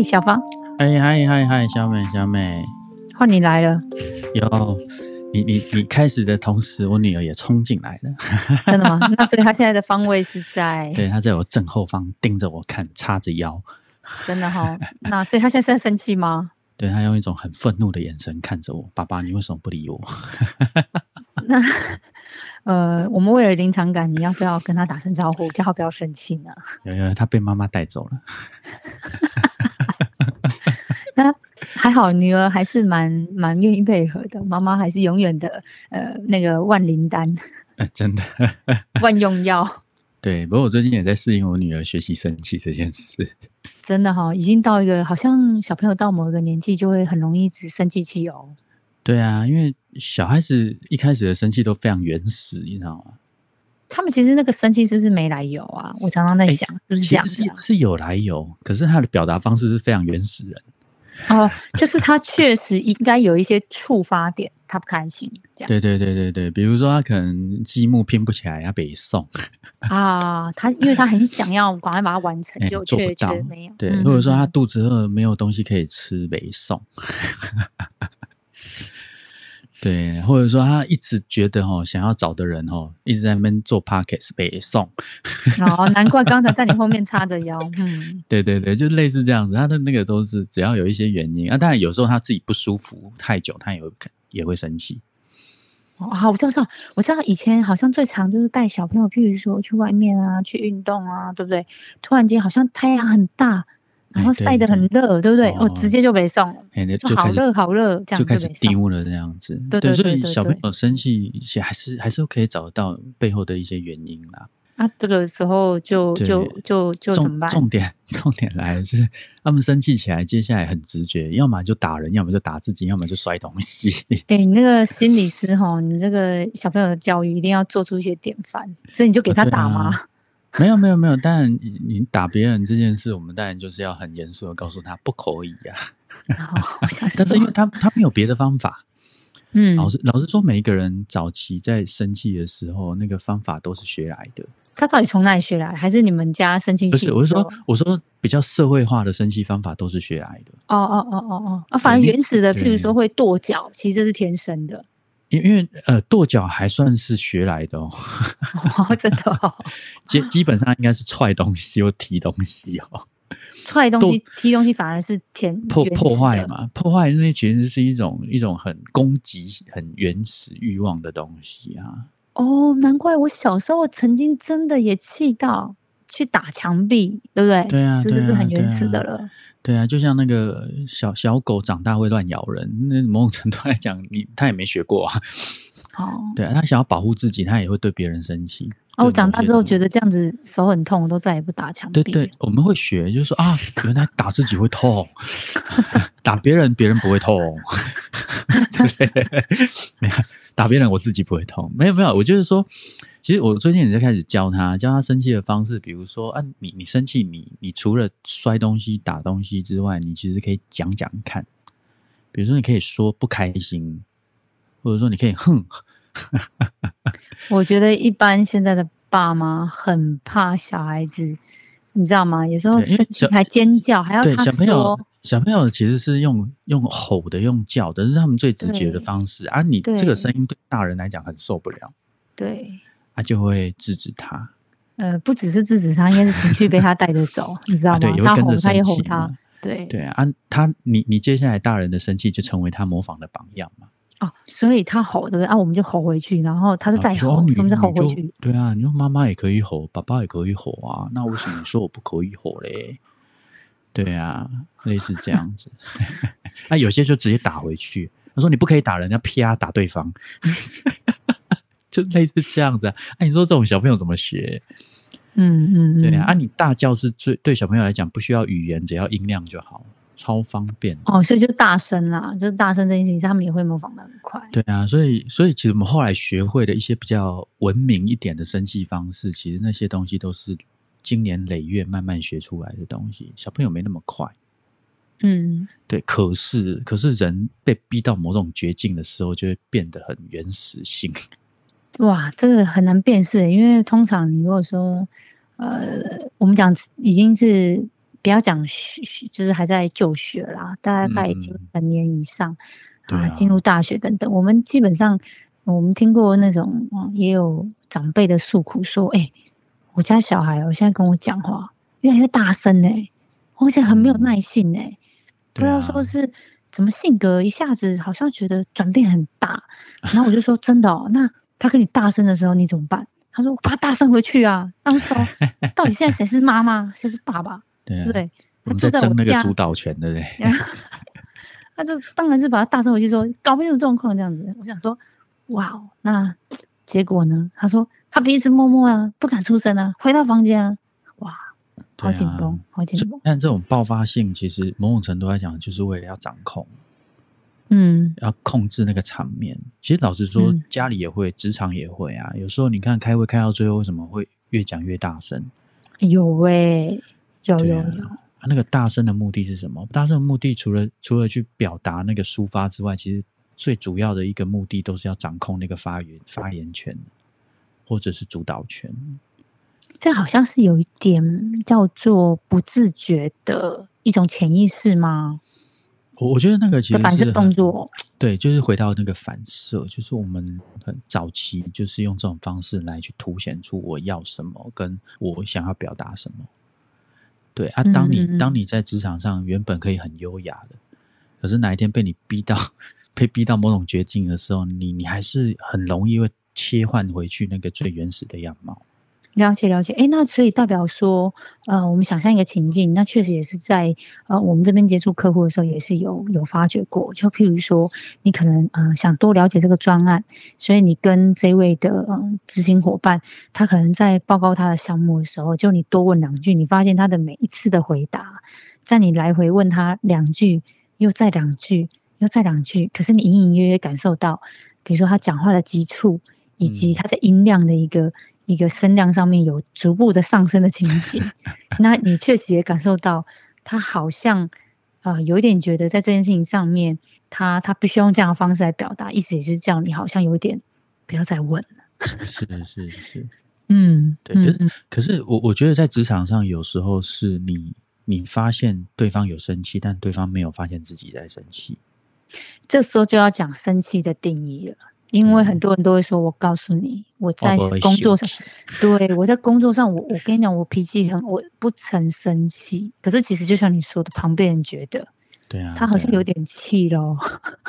嘿，小芳，哎嗨嗨嗨，小美小美，换你来了，有你你你开始的同时，我女儿也冲进来了，真的吗？那所以她现在的方位是在，对，她在我正后方盯着我看，叉着腰，真的哈、那所以她现在是在生气吗？对她用一种很愤怒的眼神看着我，爸爸，你为什么不理我？那呃，我们为了临场感，你要不要跟她打声招呼，叫她不要生气呢？有有，她被妈妈带走了，那还好，女儿还是蛮蛮愿意配合的，妈妈还是永远的呃那个万灵丹、呃，真的，万用药，对。不过我最近也在适应我女儿学习生气这件事。真的哈、已经到一个好像小朋友到某一个年纪就会很容易一直生气气哦。对啊，因为小孩子一开始的生气都非常原始，你知道吗？他们其实那个生气是不是没来由啊？我常常在想，是不是这样子是有来由，可是他的表达方式是非常原始人。哦，就是他确实应该有一些触发点，他不开心这样对对对对对，比如说他可能积木拼不起来，他北送，啊。他因为他很想要赶快把它完成，哎就却做不到却没有。对，嗯或者说他嗯肚子饿，没有东西可以吃，北宋。对，或者说他一直觉得哦，想要找的人哦，一直在那边做 pockets 北宋。嗯哦，难怪刚才在你后面叉着腰。嗯，对对对，就类似这样子，他的那个都是只要有一些原因啊，当然有时候他自己不舒服太久，他也会也会生气。哦，好，我知道，知道，我知道，以前好像最常就是带小朋友，譬如说去外面啊，去运动啊，对不对？突然间好像太阳很大，然后晒得很热，对不对？哦哦，直接就被送好热好热，这样就开始没送。丢了这样子。对对所以对对对小朋友生气，其实还是还是可以找到背后的一些原因啦。啊，这个时候就就就就怎么重办？重点 重点来了是，他们生气起来，接下来很直觉，要么就打人，要么就打自己，要么就摔东西。哎、你那个心理师哈，你这个小朋友的教育一定要做出一些典范，所以你就给他打吗？没有没有没有，当然你你打别人这件事，我们当然就是要很严肃的告诉他不可以呀、哦我想但是因为，他他没有别的方法，嗯，老实老实说，每一个人早期在生气的时候，那个方法都是学来的。他到底从哪里学来？还是你们家生气气？不是，我是说，我说比较社会化的生气方法都是学来的。哦哦哦哦哦，啊，反正原始的，譬如说会跺脚，其实这是天生的。因因为呃跺脚还算是学来的哦，哦，真的哦，基基本上应该是踹东西或踢东西哦，踹东西、踢东西反而是天破破坏。嘛，破坏那其实是一种一种很攻击、很原始欲望的东西啊。哦，难怪我小时候曾经真的也气到去打墙壁，对不对？对啊这就是很原始的了。对啊，就像那个小小狗长大会乱咬人，那某种程度来讲，你他也没学过啊。哦，对啊，他想要保护自己，他也会对别人生气。哦，我长大之后觉得。得这样子手很痛，我都再也不打墙壁了。对对，我们会学，就是说啊，原来打自己会痛，打别人别人不会痛，之类的。没有打别人我自己不会痛，没有没有，我就是说，其实我最近也在开始教他，教他生气的方式，比如说啊，你你生气，你你除了摔东西、打东西之外，你其实可以讲讲看，比如说你可以说不开心，或者说你可以哼，我觉得一般现在的爸妈很怕小孩子，你知道吗？有时候生气还尖叫，还要他对小朋友，，小朋友其实是用用吼的、用叫的，是他们最直觉的方式啊。你对这个声音对大人来讲很受不了，对，他就会制止他。呃，不只是制止他，应该是情绪被他带着走，你知道啊，对，吗？也会跟着他吼他也生气吼他，。对对啊，啊他你你接下来大人的生气就成为他模仿的榜样嘛。哦，所以他吼对不对？啊，我们就吼回去，然后他就再吼，我们再吼回去。对啊，你说妈妈也可以吼，爸爸也可以吼啊，那为什么说我不可以吼嘞？对啊，类似这样子。那有些就直接打回去，他说你不可以打人，要啪打对方，就类似这样子啊。哎、你说这种小朋友怎么学？嗯嗯嗯，对啊，啊，你大叫是最对小朋友来讲不需要语言，只要音量就好，超方便。哦，所以就大声啦，就是大声这件事情，他们也会模仿的很快。对啊，所以所以其实我们后来学会的一些比较文明一点的生气方式，其实那些东西都是经年累月慢慢学出来的东西。小朋友没那么快，嗯，对。可是可是人被逼到某种绝境的时候，就会变得很原始性。哇，这个很难辨识，因为通常你如果说，呃，我们讲已经是不要讲学，学就是还在就学啦，大概已经成年以上啊，进入大学等等，我们基本上我们听过那种，嗯也有长辈的诉苦说，哎、我家小孩哦，现在跟我讲话越来越大声呢、而且很没有耐性呢、不知道说是怎么性格一下子好像觉得转变很大，然后我就说真的哦，那他跟你大声的时候你怎么办？他说我把他大声回去啊，那时候到底现在谁是妈妈，谁是爸爸，对不，对？我们争那个主导权，对不对？他就当然是把他大声回去说搞不清楚状况这样子。我想说，哇哦，那结果呢？他说他鼻子默默啊，不敢出声啊，回到房间啊，哇，好紧绷，好紧绷。但这种爆发性，其实某种程度来讲，就是为了要掌控，嗯要控制那个场面。其实老实说，嗯家里也会，职场也会啊。有时候你看开会开到最后，为什么会越讲越大声？有喂、有有有，啊那个大声的目的是什么？大声的目的除了除了去表达那个抒发之外，其实最主要的一个目的都是要掌控那个发言发言权，或者是主导权。这好像是有一点叫做不自觉的一种潜意识吗？我我觉得那个其实反射是动作。对，就是回到那个反射，就是我们很早期就是用这种方式来去凸显出我要什么，跟我想要表达什么。对啊，嗯当你当你在职场上原本可以很优雅的，可是哪一天被你逼到被逼到某种绝境的时候，你你还是很容易会切换回去那个最原始的样貌。了解了解，哎，那所以代表说，呃，我们想象一个情境，那确实也是在呃我们这边接触客户的时候，也是有有发觉过。就譬如说，你可能呃想多了解这个专案，所以你跟这位的嗯执行伙伴，他可能在报告他的项目的时候，就你多问两句，你发现他的每一次的回答，在你来回问他两句，又再两句，又再两句，可是你隐隐约约感受到，比如说他讲话的急促，以及嗯他在音量的一个。一个声量上面有逐步的上升的情形，那你确实也感受到他好像呃有一点觉得在这件事情上面，他他必须用这样的方式来表达，意思也是这样你好像有一点不要再问了。是是是，嗯，对，可是、嗯可是我我觉得在职场上有时候是你你发现对方有生气，但对方没有发现自己在生气。这时候就要讲生气的定义了。因为很多人都会说：“我告诉你，我在工作上对我在工作上，我我跟你讲，我脾气很，我不曾生气。可是其实就像你说的，旁边人觉得对啊，他好像有点气咯。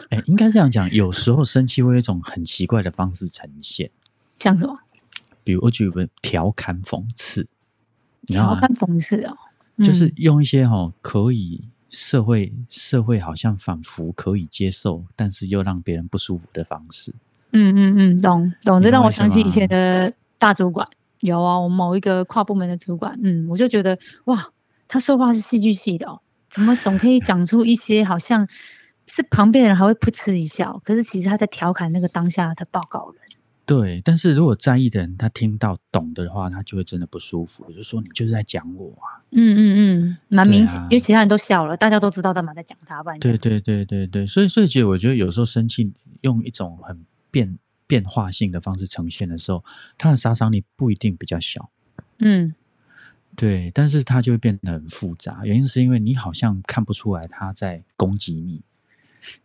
哎，应该这样讲，有时候生气会有一种很奇怪的方式呈现，像什么比如我举个调侃、讽刺，调侃？讽刺哦，就是嗯用一些哈、可以社会社会好像仿佛可以接受，但是又让别人不舒服的方式。嗯嗯嗯，懂懂，这让我想起以前的大主管，有啊，我们某一个跨部门的主管，嗯，我就觉得哇，他说话是戏剧系的哦，怎么总可以讲出一些好像是旁边的人还会噗嗤一笑，可是其实他在调侃那个当下的报告人。对，但是如果在意的人他听到懂的话，他就会真的不舒服，就说你就是在讲我啊。嗯嗯嗯，蛮明显，啊因为其他人都笑了，大家都知道干嘛在讲他，不然对对对对对，所以所以其实我觉得有时候生气用一种很变变化性的方式呈现的时候，它的杀伤力不一定比较小。嗯对，但是它就会变得很复杂，原因是因为你好像看不出来他在攻击你，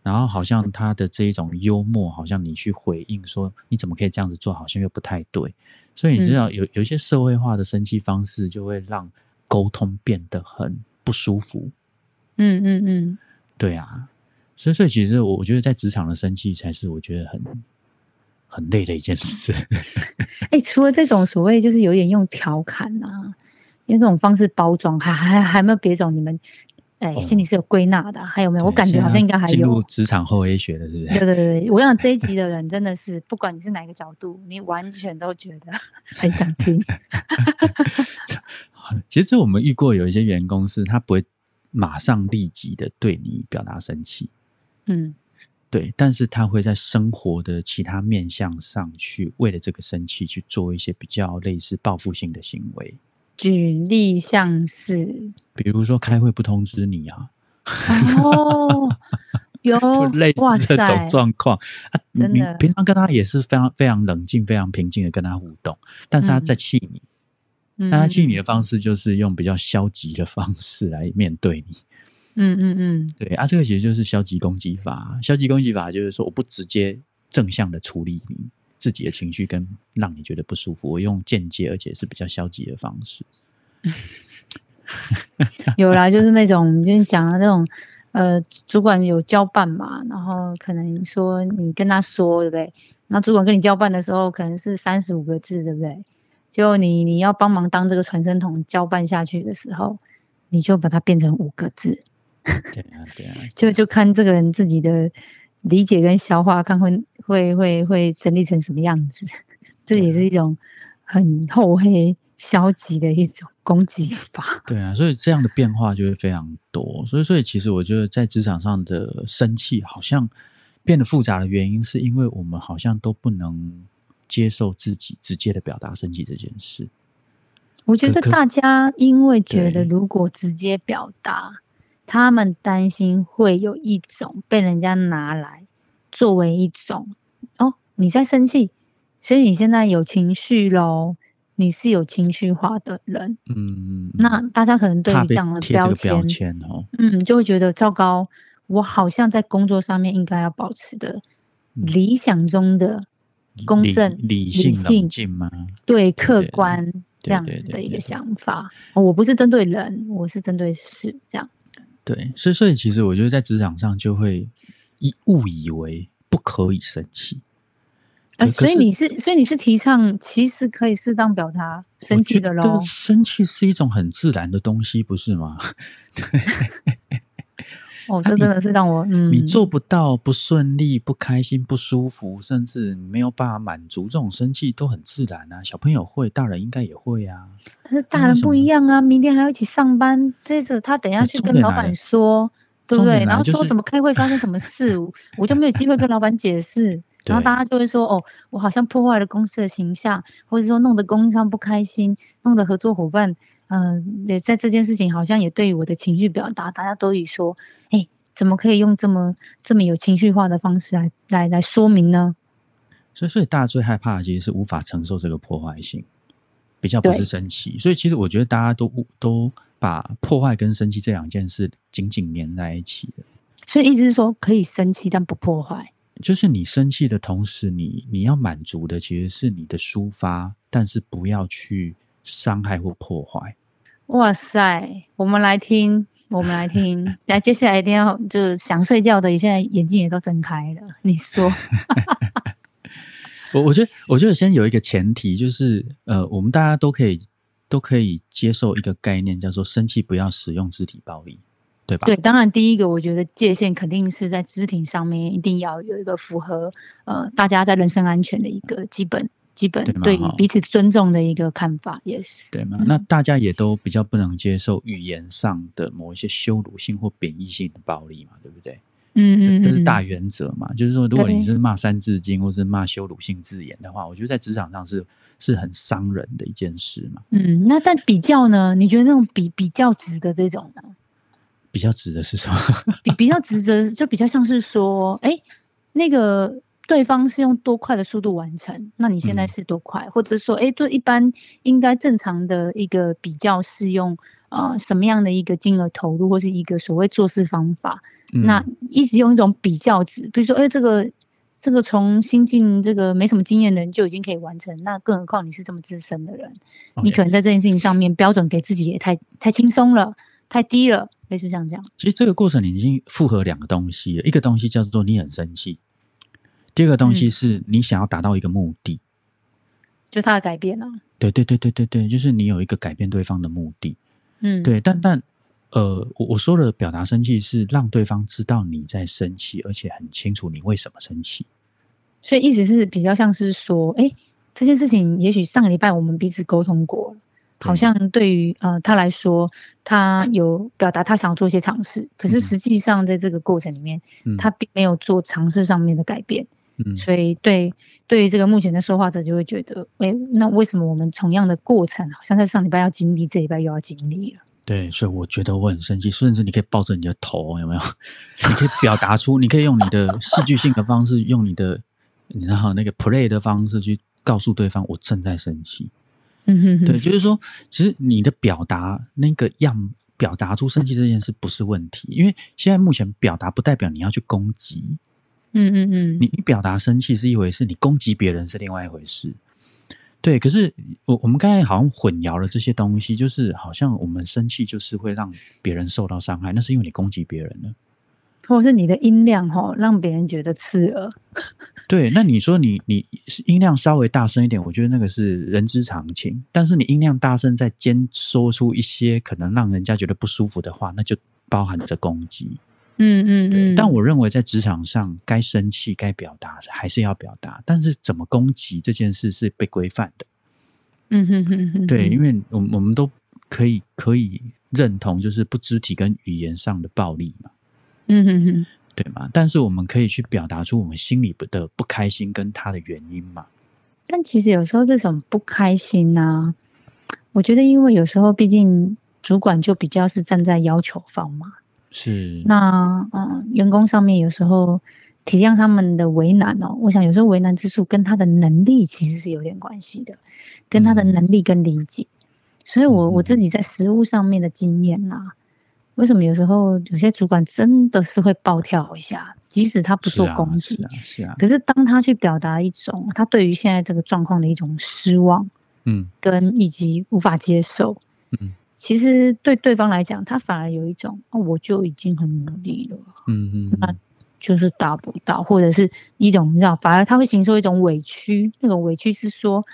然后好像他的这一种幽默，好像你去回应说你怎么可以这样子做，好像又不太对，所以你知道有有一些社会化的生气方式，就会让沟通变得很不舒服。嗯嗯嗯，对啊，所以所以其实我我觉得在职场的生气才是我觉得很很累的一件事。哎，除了这种所谓就是有点用调侃啊，用这种方式包装，还还还有没有别种？你们哎哦心里是有归纳的啊，还有没有？我感觉好像应该还有进入有。职场后 A 学的，是不是？对 对对，对我想这一集的人真的是，不管你是哪一个角度，你完全都觉得很想听。其实我们遇过有一些员工是他不会马上立即的对你表达生气，嗯对，但是他会在生活的其他面向上去为了这个生气去做一些比较类似报复性的行为，举例像是。比如说开会不通知你啊，哦，有 就类似哇这种塞，状况。啊。真的平常跟他也是非常非常冷静、非常平静的跟他互动，但是他嗯。在气你，嗯。那他气你的。方式就是用比较消极的方式来面对你。嗯嗯嗯，对啊，这个其实就是消极攻击法。消极攻击法就是说，我不直接正向的处理你自己的情绪，跟让你觉得不舒服，我用间接而且是比较消极的方式。有啦，就是那种就是讲的那种，呃，主管有交办嘛，然后可能说你跟他说，对不对？那主管跟你交办的时候，可能是三十五个字，对不对？就你你要帮忙当这个传声筒交办下去的时候，你就把它变成五个字，对啊，对啊，就就看这个人自己的理解跟消化，看会会会会整理成什么样子。这也是一种很厚黑、消极的一种攻击法。对啊，所以这样的变化就会非常多。所以，所以其实我觉得在职场上的生气好像变得复杂的原因，是因为我们好像都不能接受自己直接的表达生气这件事。我觉得大家因为觉得如果直接表达，他们担心会有一种被人家拿来作为一种哦你在生气，所以你现在有情绪喽，你是有情绪化的人。嗯，那大家可能对于这样的标签哦，嗯，就会觉得糟糕。我好像在工作上面应该要保持的理想中的公正、理性？对客观这样子的一个想法。哦我不是针对人，我是针对事，这样。对，所以所以其实我觉得在职场上就会以误以为不可以生气，啊，所以你是，所以你是提倡其实可以适当表达生气的喽。生气是一种很自然的东西，不是吗？哦，这真的是让我嗯，你做不到，不顺利、不开心、不舒服，甚至没有办法满足，这种生气都很自然啊。小朋友会，大人应该也会啊。但是大人不一样啊，明天还要一起上班，接着他等一下哎去跟老板说，对不对？然后说什么开会发生什么事，我我就没有机会跟老板解释。然后大家就会说：“哦，我好像破坏了公司的形象，或者说弄得供应商不开心，弄得合作伙伴，嗯、也在这件事情好像也对于我的情绪表达，大家都以说，哎，怎么可以用这么这么有情绪化的方式来来来说明呢？所以，所以大家最害怕的其实是无法承受这个破坏性，比较不是生气。所以，其实我觉得大家都都把破坏跟生气这两件事紧紧连在一起的。所以意思是说，可以生气但不破坏。就是你生气的同时，你你要满足的其实是你的抒发，但是不要去伤害或破坏。哇塞，我们来听，我们来听。来，接下来一定要就是想睡觉的，现在眼睛也都睁开了。你说，我我觉得，我觉得先有一个前提，就是呃，我们大家都可以都可以接受一个概念，叫做生气不要使用肢体暴力，对吧？对，当然第一个，我觉得界限肯定是在肢体上面，一定要有一个符合呃大家在人身安全的一个基本基本对彼此尊重的一个看法，也是。对吗？那大家也都比较不能接受语言上的某一些羞辱性或贬义性的暴力嘛，对不对？嗯嗯，嗯这这是大原则嘛。就是说，如果你是骂三字经或是骂羞辱性字眼的话，我觉得在职场上是是很伤人的一件事嘛。嗯，那但比较呢？你觉得那种比比较值的这种呢？比较值的是什么？比比较值得，就比较像是说，哎，那个对方是用多快的速度完成，那你现在嗯是多快？或者说，哎，做一般应该正常的一个比较是用呃什么样的一个金额投入，或是一个所谓做事方法？那嗯一直用一种比较值，比如说，哎，这个这个从新进这个没什么经验的人就已经可以完成，那更何况你是这么资深的人，你可能在这件事情上面标准给自己也太太轻松了，太低了，类似像这样。其实这个过程你已经复合两个东西了，一个东西叫做你很生气，第二个东西嗯。是你想要达到一个目的。就他的改变啊，对对对对对对，就是你有一个改变对方的目的。嗯，对，但但呃，我我说的表达生气是让对方知道你在生气，而且很清楚你为什么生气。所以意思是比较像是说，哎，这件事情也许上个礼拜我们彼此沟通过，好像对于呃他来说，他有表达他想要做一些尝试，可是嗯。实际上在这个过程里面，嗯。他并没有做尝试上面的改变，嗯，所以对对于这个目前的说话者就会觉得，哎，那为什么我们同样的过程，好像在上礼拜要经历，这礼拜又要经历了？对，所以我觉得我很生气，甚至你可以抱着你的头，有没有？你可以表达出，你可以用你的戏剧性的方式，用你的你知道那个 play 的方式去告诉对方，我正在生气。嗯哼哼，对，就是说，其实你的表达那个样，表达出生气这件事不是问题，因为现在目前表达不代表你要去攻击，嗯嗯嗯，你你表达生气是一回事，你攻击别人是另外一回事。对，可是我我们刚才好像混淆了这些东西，就是好像我们生气就是会让别人受到伤害，那是因为你攻击别人了。或者是你的音量哈，让别人觉得刺耳。对，那你说你你音量稍微大声一点，我觉得那个是人之常情。但是你音量大声，在尖说出一些可能让人家觉得不舒服的话，那就包含着攻击。嗯嗯嗯。但我认为在职场上，该生气、该表达还是要表达，但是怎么攻击这件事是被规范的。嗯哼哼哼。对，因为我我们都可以可以认同，就是不肢体跟语言上的暴力嘛。嗯哼哼，对嘛？但是我们可以去表达出我们心里的不开心跟他的原因嘛？但其实有时候这种不开心呢，我觉得因为有时候毕竟主管就比较是站在要求方嘛，是那嗯，员工上面有时候体谅他们的为难哦。我想有时候为难之处跟他的能力其实是有点关系的，跟他的能力跟理解。所以我我自己在实务上面的经验呐。为什么有时候有些主管真的是会暴跳一下，即使他不做攻击，是啊，可是当他去表达一种他对于现在这个状况的一种失望，嗯，跟以及无法接受，嗯，其实对对方来讲，他反而有一种哦，我就已经很努力了，嗯嗯，那就是达不到，或者是一种你知道，反而他会形成一种委屈，那个委屈是说。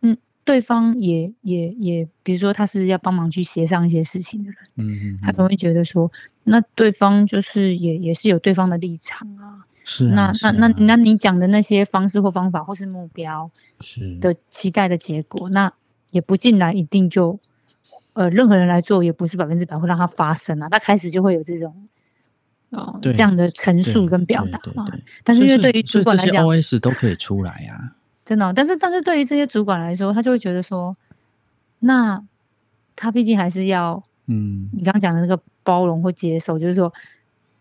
嗯对方也也也，比如说他是要帮忙去协商一些事情的人，嗯嗯，他可能会觉得说，那对方就是也也是有对方的立场啊，是那那那那你讲的那些方式或方法或是目标是。的期待的结果，那也不进来一定就呃任何人来做也不是百分之百会让它发生啊，他开始就会有这种哦这样的陈述跟表达嘛，但是因为对于主管来讲，O S 都可以出来呀。真的，但是但是对于这些主管来说，他就会觉得说，那他毕竟还是要，嗯，你刚刚讲的那个包容或接受，就是说，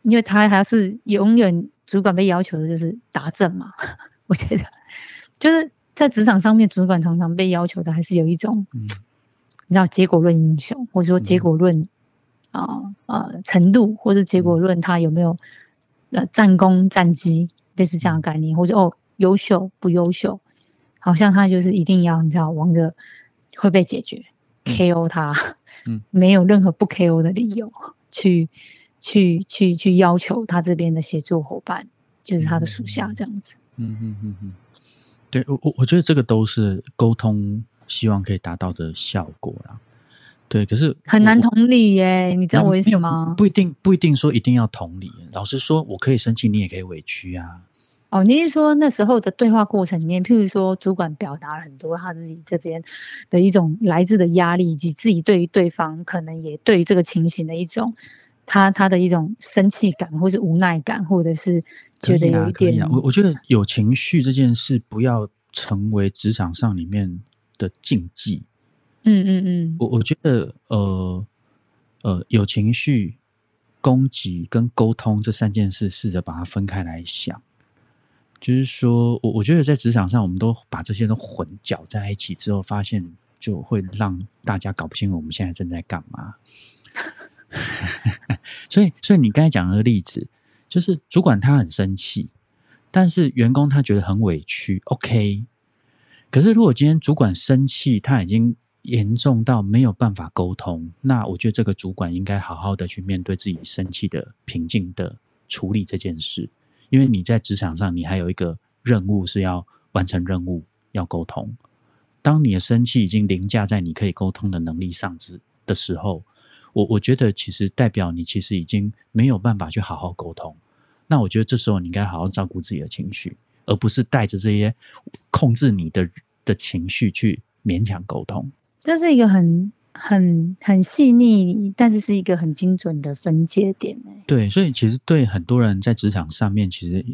因为他还是永远主管被要求的就是达正嘛。我觉得就是在职场上面，主管常常被要求的还是有一种，你知道结果论英雄，或者说结果论啊呃程度，或者结果论他有没有呃战功战绩，类似这样的概念，或者哦优秀不优秀。好像他就是一定要，你知道，王者会被解决，KO 他，嗯，没有任何不 KO 的理由，去去去去要求他这边的协作伙伴，就是他的属下这样子。嗯嗯嗯嗯，对我我我觉得这个都是沟通希望可以达到的效果啦。对，可是很难同理耶，你知道为什么？不一定不一定说一定要同理。老实说，我可以生气，你也可以委屈啊。哦，你是说那时候的对话过程里面，譬如说主管表达了很多他自己这边的一种来自的压力，以及自己对于对方可能也对于这个情形的一种他他的一种生气感，或是无奈感，或者是觉得有一点……我我觉得有情绪这件事不要成为职场上里面的禁忌。嗯嗯嗯，我我觉得呃呃有情绪、攻击跟沟通这三件事，试着把它分开来想。就是说，我我觉得在职场上，我们都把这些都混搅在一起之后，发现就会让大家搞不清楚我们现在正在干嘛。所以，所以你刚才讲的例子，就是主管他很生气，但是员工他觉得很委屈。OK，可是如果今天主管生气，他已经严重到没有办法沟通，那我觉得这个主管应该好好的去面对自己生气的平静的处理这件事。因为你在职场上，你还有一个任务是要完成任务，要沟通。当你的生气已经凌驾在你可以沟通的能力上之的时候，我我觉得其实代表你其实已经没有办法去好好沟通。那我觉得这时候你应该好好照顾自己的情绪，而不是带着这些控制你的的情绪去勉强沟通。这是一个很。很很细腻，但是是一个很精准的分界点对，所以其实对很多人在职场上面，其实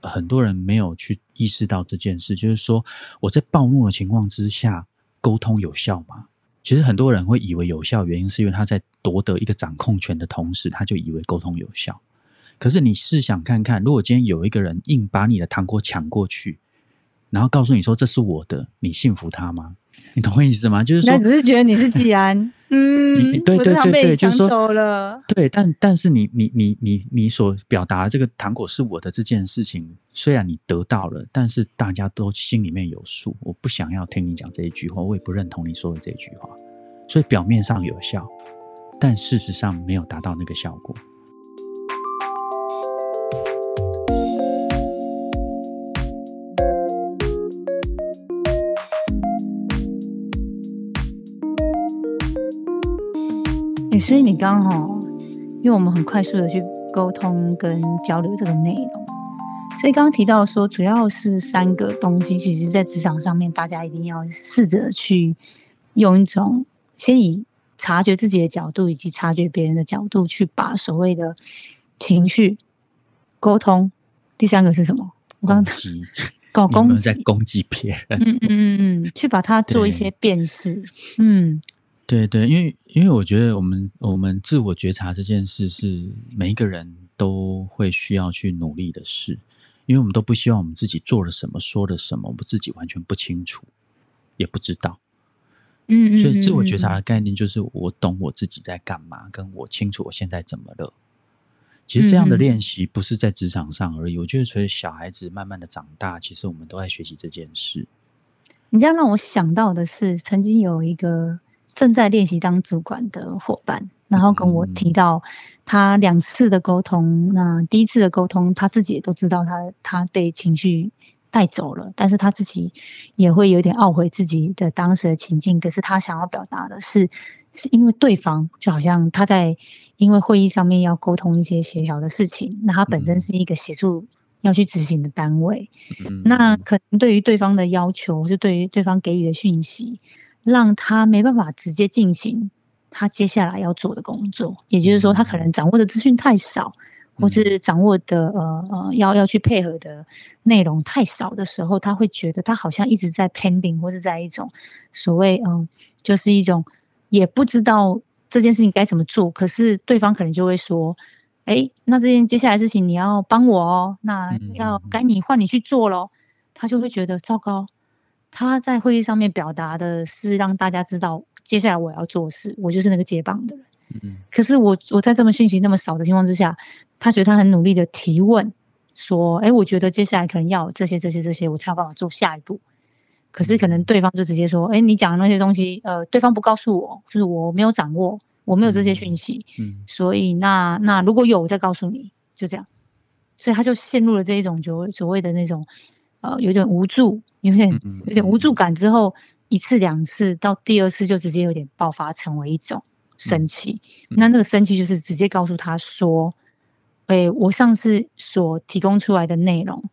很多人没有去意识到这件事，就是说我在暴怒的情况之下沟通有效吗？其实很多人会以为有效，原因是因为他在夺得一个掌控权的同时，他就以为沟通有效。可是你试想看看，如果今天有一个人硬把你的糖果抢过去，然后告诉你说这是我的，你信服他吗？你懂我意思吗？就是说，那只是觉得你是季安，嗯，你对对对对就是说走了，对，但但是你你你你你所表达的这个糖果是我的这件事情，虽然你得到了，但是大家都心里面有数。我不想要听你讲这一句话，我也不认同你说的这句话，所以表面上有效，但事实上没有达到那个效果。所以你刚好，因为我们很快速的去沟通跟交流这个内容，所以刚刚提到说，主要是三个东西，其实在职场上面，大家一定要试着去用一种先以察觉自己的角度，以及察觉别人的角度，去把所谓的情绪沟通。第三个是什么？我刚刚攻击，搞你有没攻在，攻击别人？嗯嗯嗯嗯，去把它做一些辨识，嗯对对，因为因为我觉得我们我们自我觉察这件事是每一个人都会需要去努力的事，因为我们都不希望我们自己做了什么、说了什么，我们自己完全不清楚，也不知道。嗯嗯，所以自我觉嗯察的概念就是我懂我自己在干嘛，跟我清楚我现在怎么了。其实这样的嗯练习不是在职场上而已，我觉得随着小孩子慢慢的长大，其实我们都在学习这件事。你这样让我想到的是，曾经有一个正在练习当主管的伙伴，然后跟我提到他两次的沟通。那第一次的沟通，他自己也都知道他他被情绪带走了，但是他自己也会有点懊悔自己的当时的情境。可是他想要表达的是，是因为对方就好像他在因为会议上面要沟通一些协调的事情，那他本身嗯是一个协助要去执行的单位。嗯，那可能对于对方的要求，或是对于对方给予的讯息，让他没办法直接进行他接下来要做的工作。也就是说，他可能掌握的资讯太少，或是掌握的呃呃要要去配合的内容太少的时候，他会觉得他好像一直在 pending，或是在一种所谓嗯，就是一种也不知道这件事情该怎么做。可是对方可能就会说。哎，那这件接下来的事情你要帮我哦，那嗯要该你换你去做咯。他就会觉得糟糕。他在会议上面表达的是让大家知道接下来我要做事，我就是那个接棒的人。嗯可是我我在这么讯息那么少的情况之下，他觉得他很努力的提问，说：“哎，我觉得接下来可能要这些这些这些，我才有办法做下一步。”可是可能对方就直接说：“哎，你讲的那些东西，呃，对方不告诉我，就是我没有掌握，我没有这些讯息，嗯所以那那如果有，我再告诉你，就这样。”所以他就陷入了这一种所谓所谓的那种呃有点无助，有点有点无助感之后，一次两次到第二次就直接有点爆发，成为一种生气。嗯那那个生气就是直接告诉他说：“诶，我上次所提供出来的内容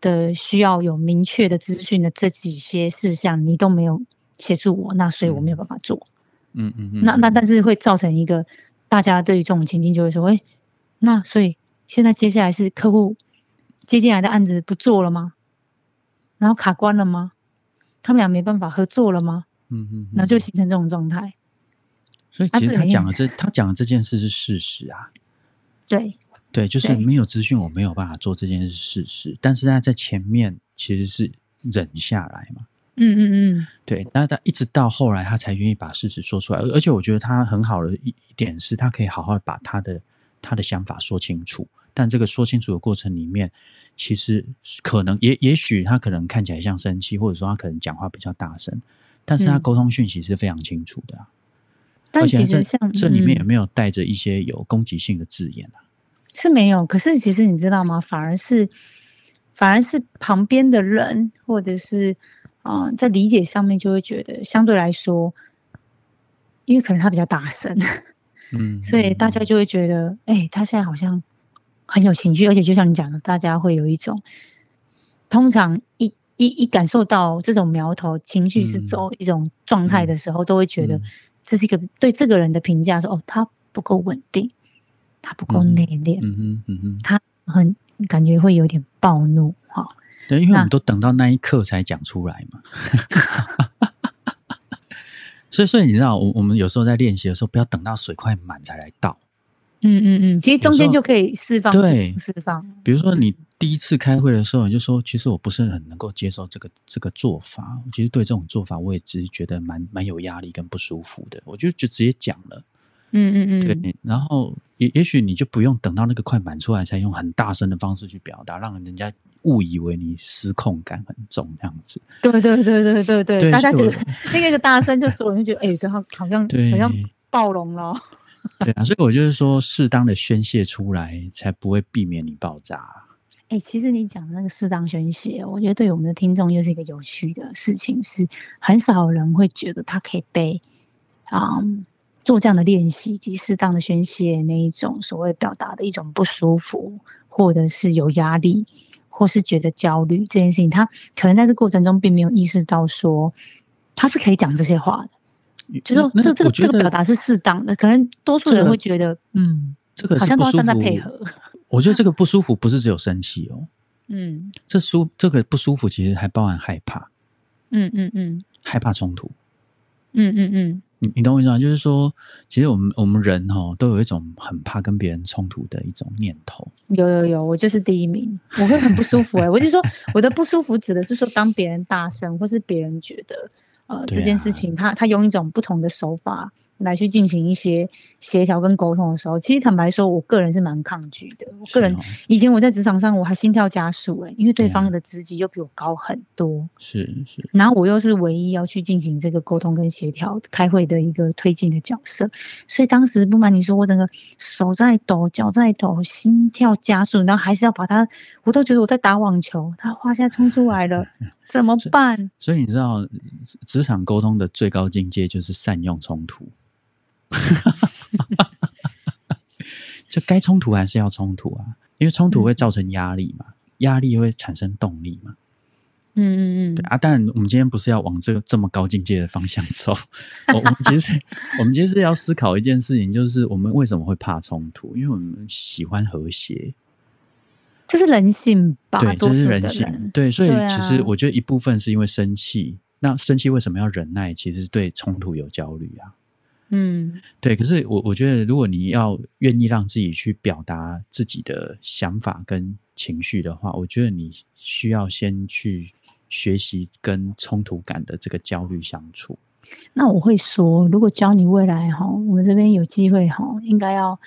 的需要有明确的资讯的这几些事项，你都没有协助我，那所以我没有办法做。嗯嗯嗯，那那但是会造成一个大家对于这种情境就会说：，诶，那所以现在接下来是客户接进来的案子不做了吗？然后卡关了吗？他们俩没办法合作了吗？嗯嗯，然后就形成这种状态。所以其实他讲的这他讲的这件事是事实啊，对，对，就是对。没有资讯，我没有办法做这件事是事实，但是他在前面其实是忍下来嘛，嗯嗯嗯，对，那他一直到后来他才愿意把事实说出来，而而且我觉得他很好的一一点是他可以好好把他的他的想法说清楚，但这个说清楚的过程里面，其实可能也也许他可能看起来像生气，或者说他可能讲话比较大声，但是他嗯沟通讯息是非常清楚的啊、但而且这其实像这里面有嗯没有带着一些有攻击性的字眼啊？是没有，可是其实你知道吗？反而是反而是旁边的人，或者是啊、呃在理解上面就会觉得相对来说，因为可能他比较大声，嗯，所以大家就会觉得，哎、他现在好像很有情绪，而且就像你讲的，大家会有一种，通常一一一感受到这种苗头，情绪是嗯。走一种状态的时候，都会觉得嗯。这是一个对这个人的评价，说哦，他不够稳定，他不够嗯。内敛，嗯哼嗯哼，他很感觉会有点暴怒哈、对，因为我们都等到那一刻才讲出来嘛。所以，所以你知道，我我们有时候在练习的时候，不要等到水快满才来倒。嗯嗯嗯，其实中间就可以释放对释放，比如说，你第一次开会的时候，你就说，其实我不是很能够接受这个这个做法。其实对这种做法，我也只是觉得蛮蛮有压力跟不舒服的。我就就直接讲了，嗯嗯嗯，对。然后也也许你就不用等到那个快板出来，才用很大声的方式去表达，让人家误以为你失控感很重这样子。对对对对对对，对大家觉得那个大声，就所有人就觉得，哎，对，好好像好像暴龙了。对啊，所以我就是说，适当的宣泄出来，才不会避免你爆炸。哎、其实你讲的那个适当宣泄，我觉得对我们的听众又是一个有趣的事情，是很少人会觉得他可以被啊、做这样的练习及适当的宣泄那一种所谓表达的一种不舒服，或者是有压力，或是觉得焦虑这件事情，他可能在这过程中并没有意识到说他是可以讲这些话的，就说那这这个这个表达是适当的，可能多数人会觉得，嗯，这个好像都。站在配合，我觉得这个不舒服不是只有生气哦，嗯这舒这个不舒服其实还包含害怕，嗯嗯嗯害怕冲突。嗯嗯嗯。你你懂我意思吗？就是说，其实我们我们人哈、都有一种很怕跟别人冲突的一种念头。有有有，我就是第一名，我会很不舒服哎、我就说我的不舒服指的是说，当别人大声，或是别人觉得这件啊。事情，他他用一种不同的手法来去进行一些协调跟沟通的时候，其实坦白说，我个人是蛮抗拒的。我个人哦。以前我在职场上我还心跳加速哎、因为对方的职级又比我高很多，是是，然后我又是唯一要去进行这个沟通跟协调、开会的一个推进的角色，所以当时不瞒你说，我整个手在抖，脚在抖，心跳加速，然后还是要把他，我都觉得我在打网球，他话现在冲出来了，怎么办？所以你知道，职场沟通的最高境界就是善用冲突。就该冲突还是要冲突啊，因为冲突会造成压力嘛，压力会产生动力嘛。嗯嗯嗯，对啊，当然我们今天不是要往这个这么高境界的方向走，我我们其实我们其实要思考一件事情，就是我们为什么会怕冲突？因为我们喜欢和谐，这是人性吧？对，这是人性，对，所以其实啊我觉得一部分是因为生气，那生气为什么要忍耐？其实对冲突有焦虑啊。嗯对，可是我我觉得，如果你要愿意让自己去表达自己的想法跟情绪的话，我觉得你需要先去学习跟冲突感的这个焦虑相处。那我会说，如果教你未来哈，我们这边有机会哈，应该要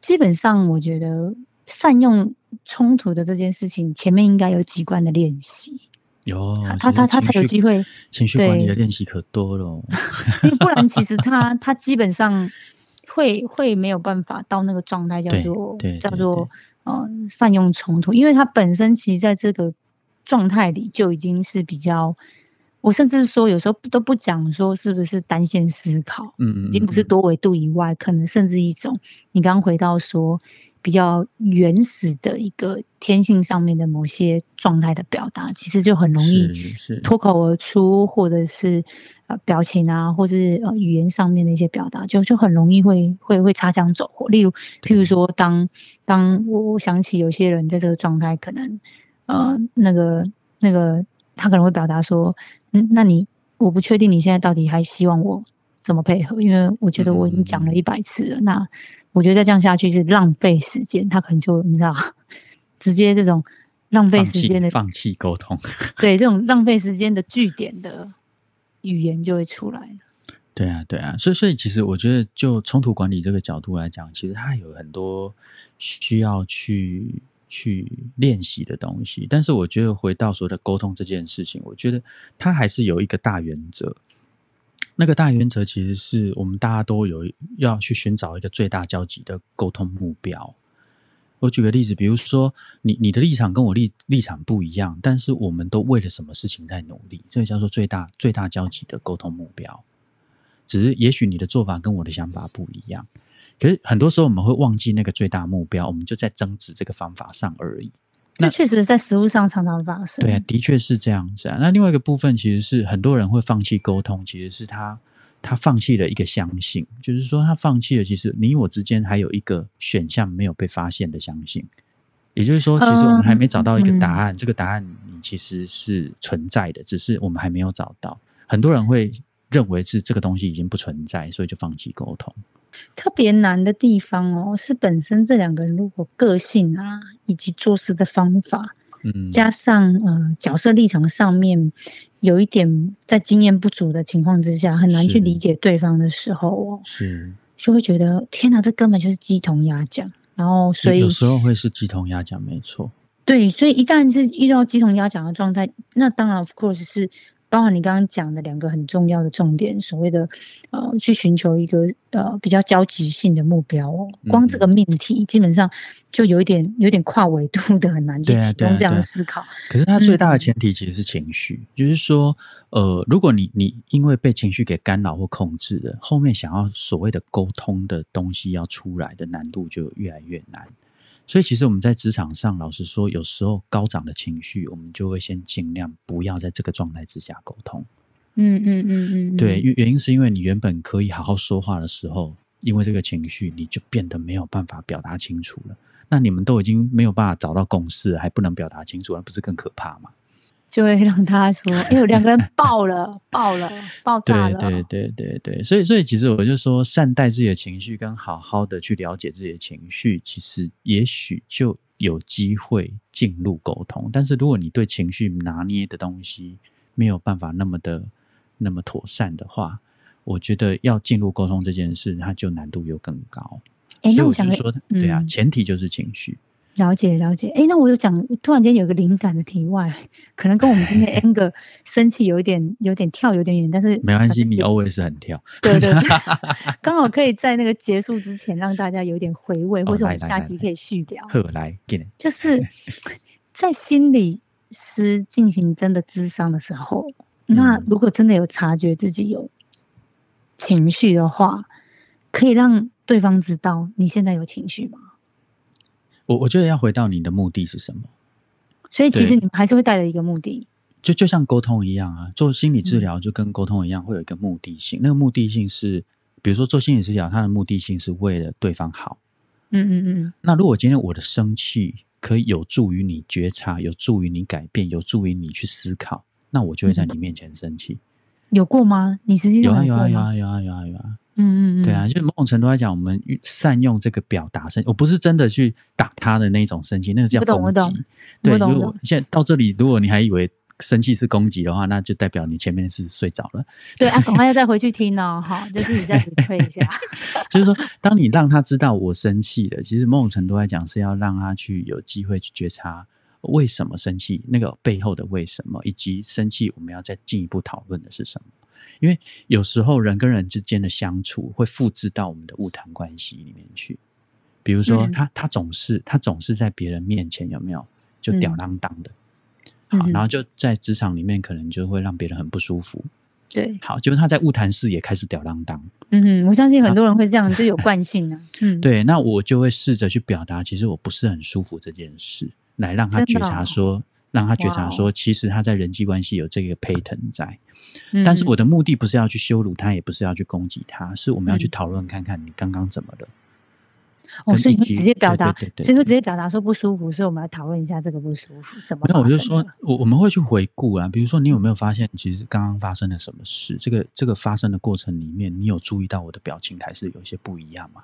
基本上，我觉得善用冲突的这件事情，前面应该有几关的练习，有他他他才有机会会，情绪管理的练习可多了哦。因为不然其实他他基本上会会没有办法到那个状态，叫做叫做呃善用冲突，因为他本身其实在这个状态里就已经是比较。我甚至说，有时候都不讲说是不是单线思考，嗯嗯，已经不是嗯多维度以外，可能甚至一种你刚刚回到说比较原始的一个天性上面的某些状态的表达，其实就很容易脱口而出，或者是呃表情啊，或是呃语言上面的一些表达，就就很容易会会会擦枪走火。例如，譬如说当当我我想起有些人在这个状态，可能呃那个那个他可能会表达说，嗯，那你我不确定你现在到底还希望我怎么配合，因为我觉得我已经讲了一百次了，那我觉得再这样下去是浪费时间，他可能就你知道，直接这种浪费时间的放弃沟通。对这种浪费时间的据点的语言就会出来了。对啊，对啊，所以所以其实我觉得，就冲突管理这个角度来讲，其实它有很多需要去去练习的东西。但是我觉得回到所谓的沟通这件事情，我觉得它还是有一个大原则。那个大原则其实是我们大家都有要去寻找一个最大交集的沟通目标。我举个例子，比如说你你的立场跟我立立场不一样，但是我们都为了什么事情在努力，这个叫做最大最大交集的沟通目标。只是也许你的做法跟我的想法不一样，可是很多时候我们会忘记那个最大目标，我们就在争执这个方法上而已。那这确实在实物上常常发生。对啊，的确是这样子啊。那另外一个部分其实是很多人会放弃沟通，其实是他他放弃了一个相信，就是说他放弃了其实你我之间还有一个选项没有被发现的相信。也就是说，其实我们还没找到一个答案，这个答案你其实是存在的，只是我们还没有找到。很多人会认为是这个东西已经不存在，所以就放弃沟通。特别难的地方哦，是本身这两个人如果个性啊，以及做事的方法，嗯，加上呃角色立场上面有一点在经验不足的情况之下，很难去理解对方的时候哦，是，就会觉得天哪，这根本就是鸡同鸭讲。然后所以有有时候会是鸡同鸭讲，没错。对，所以一旦是遇到鸡同鸭讲的状态，那当然 of course 是包含你刚刚讲的两个很重要的重点，所谓的呃去寻求一个呃比较交集性的目标哦。光这个命题基本上就有一点有点跨维度的，很难去对啊启动这样的思考。可是它最大的嗯前提其实是情绪，就是说，呃，如果你你因为被情绪给干扰或控制了，后面想要所谓的沟通的东西要出来的难度就越来越难。所以其实我们在职场上，老实说，有时候高涨的情绪，我们就会先尽量不要在这个状态之下沟通。嗯嗯嗯嗯，对，原原因是因为你原本可以好好说话的时候，因为这个情绪，你就变得没有办法表达清楚了。那你们都已经没有办法找到共识，还不能表达清楚，那不是更可怕吗？就会让他说：“ 哎呦，两个人爆了，爆了，爆炸了。”对对对对对，所以所以其实我就说，善待自己的情绪，跟好好的去了解自己的情绪，其实也许就有机会进入沟通。但是如果你对情绪拿捏的东西没有办法那么的那么妥善的话，我觉得要进入沟通这件事，它就难度又更高。哎，那我想说，对啊，嗯前提就是情绪。了解了解，哎，那我有讲，突然间有个灵感的题外，可能跟我们今天 anger 生气有一点有点跳有点远，但是没关系，你 always 很跳。对对对，刚好可以在那个结束之前让大家有点回味，或者我们下集可以续聊。呵，来，给你。就是 在心理师进行真的智商的时候，嗯那如果真的有察觉自己有情绪的话，可以让对方知道你现在有情绪吗？我我觉得要回到你的目的是什么？所以其实你们还是会带着一个目的，就就像沟通一样啊，做心理治疗就跟沟通一样，会有一个目的性。那个目的性是，比如说做心理治疗，它的目的性是为了对方好。嗯嗯嗯，那如果今天我的生气可以有助于你觉察，有助于你改变，有助于你去思考，那我就会在你面前生气。有过吗？你实际有啊有？啊有啊有啊有啊有啊，嗯嗯嗯，对啊，就是某种程度来讲，我们善用这个表达生，我不是真的去打他的那种生气，那个叫攻击懂。对，如果现在到这里，如果你还以为生气是攻击的话，那就代表你前面是睡着了。对啊，赶快要再回去听哦，哈，就自己再 replay 一下。就是说，当你让他知道我生气了，其实某种程度来讲是要让他去有机会去觉察为什么生气，那个背后的为什么，以及生气我们要再进一步讨论的是什么。因为有时候人跟人之间的相处会复制到我们的物谈关系里面去。比如说嗯他，他总是他总是在别人面前有没有就吊嗯郎当的，嗯好，然后就在职场里面可能就会让别人很不舒服。对，好，就是他在物谈室也开始吊郎当，嗯哼，我相信很多人会这样，就有惯性的。嗯，对，那我就会试着去表达，其实我不是很舒服这件事，来让他觉察说，让他觉察哇说，其实他在人际关系有这个 pattern 在。嗯但是我的目的不是要去羞辱他，也不是要去攻击他，是我们要去嗯讨论看看你刚刚怎么了。哦，所以你直接表达，对对对对所以会直接表达说不舒服，所以我们来讨论一下这个不舒服什么那，我就说我我们会去回顾啊，比如说你有没有发现，其实刚刚发生了什么事？这个这个发生的过程里面，你有注意到我的表情还是有些不一样吗？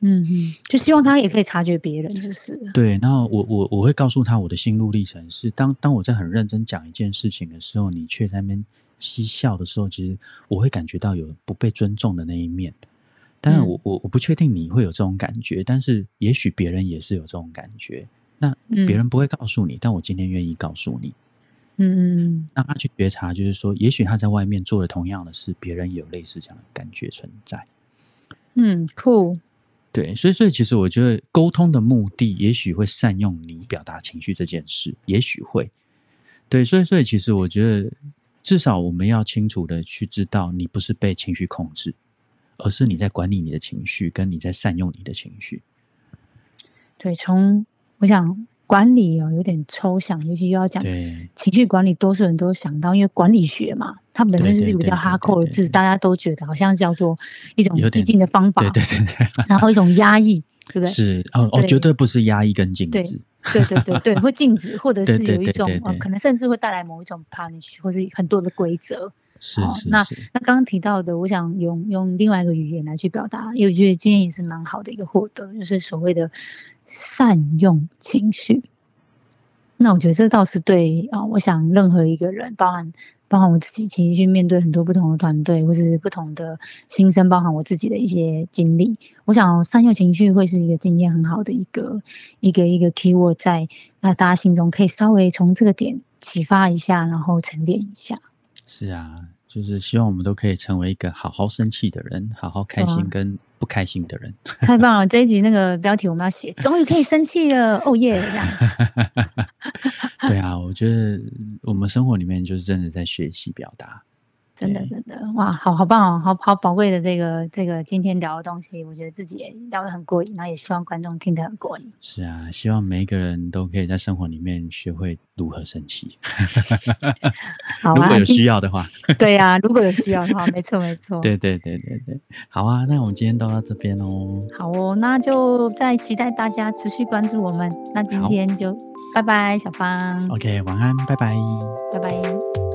嗯嗯，就希望他也可以察觉别人，就是对，然后我我我会告诉他我的心路历程是，当当我在很认真讲一件事情的时候，你却在那边嬉笑的时候，其实我会感觉到有不被尊重的那一面。当然嗯我，我我不确定你会有这种感觉，但是也许别人也是有这种感觉。那嗯别人不会告诉你，但我今天愿意告诉你，嗯嗯让他去觉察，就是说，也许他在外面做了同样的事，别人也有类似这样的感觉存在。嗯嗯，酷，对，所以所以其实我觉得沟通的目的，也许会善用你表达情绪这件事，也许会。对，所以所以其实我觉得，至少我们要清楚的去知道，你不是被情绪控制，而是你在管理你的情绪，跟你在善用你的情绪。对，从我想管理哦有点抽象，尤其又要讲情绪管理，多数人都想到，因为管理学嘛，它本身就是一个比较哈扣的字，大家都觉得好像叫做一种激进的方法，对对对对，然后一种压抑，对不对？是哦哦，绝对不是压抑跟禁止。对对对对，会禁止，或者是有一种可能甚至会带来某一种 punish，或是很多的规则。是是是，那刚刚提到的，我想用用另外一个语言来去表达，因为我觉得今天也是蛮好的一个获得，就是所谓的善用情绪。那我觉得这倒是对啊、我想任何一个人，包含包含我自己，其实去面对很多不同的团队，或是不同的新生，包含我自己的一些经历，我想善用情绪会是一个今天很好的一个一个一个 keyword，在那大家心中可以稍微从这个点启发一下，然后沉淀一下。是啊，就是希望我们都可以成为一个好好生气的人，好好开心跟不开心的人。太棒了！这一集那个标题我们要写，终于可以生气了，哦耶！这样，对啊，我觉得我们生活里面就是真的在学习表达。真的真的，哇，好好棒哦，好好宝贵的这个这个今天聊的东西，我觉得自己也聊得很过瘾，然后也希望观众听得很过瘾。是啊，希望每一个人都可以在生活里面学会如何生气。好啊如果，有需要的话，对呀、如果有需要的话，没错没错。对对对对对，好啊，那我们今天都到这边哦。好哦，那就再期待大家持续关注我们。那今天就拜拜，小芳，OK，晚安，拜拜。拜拜。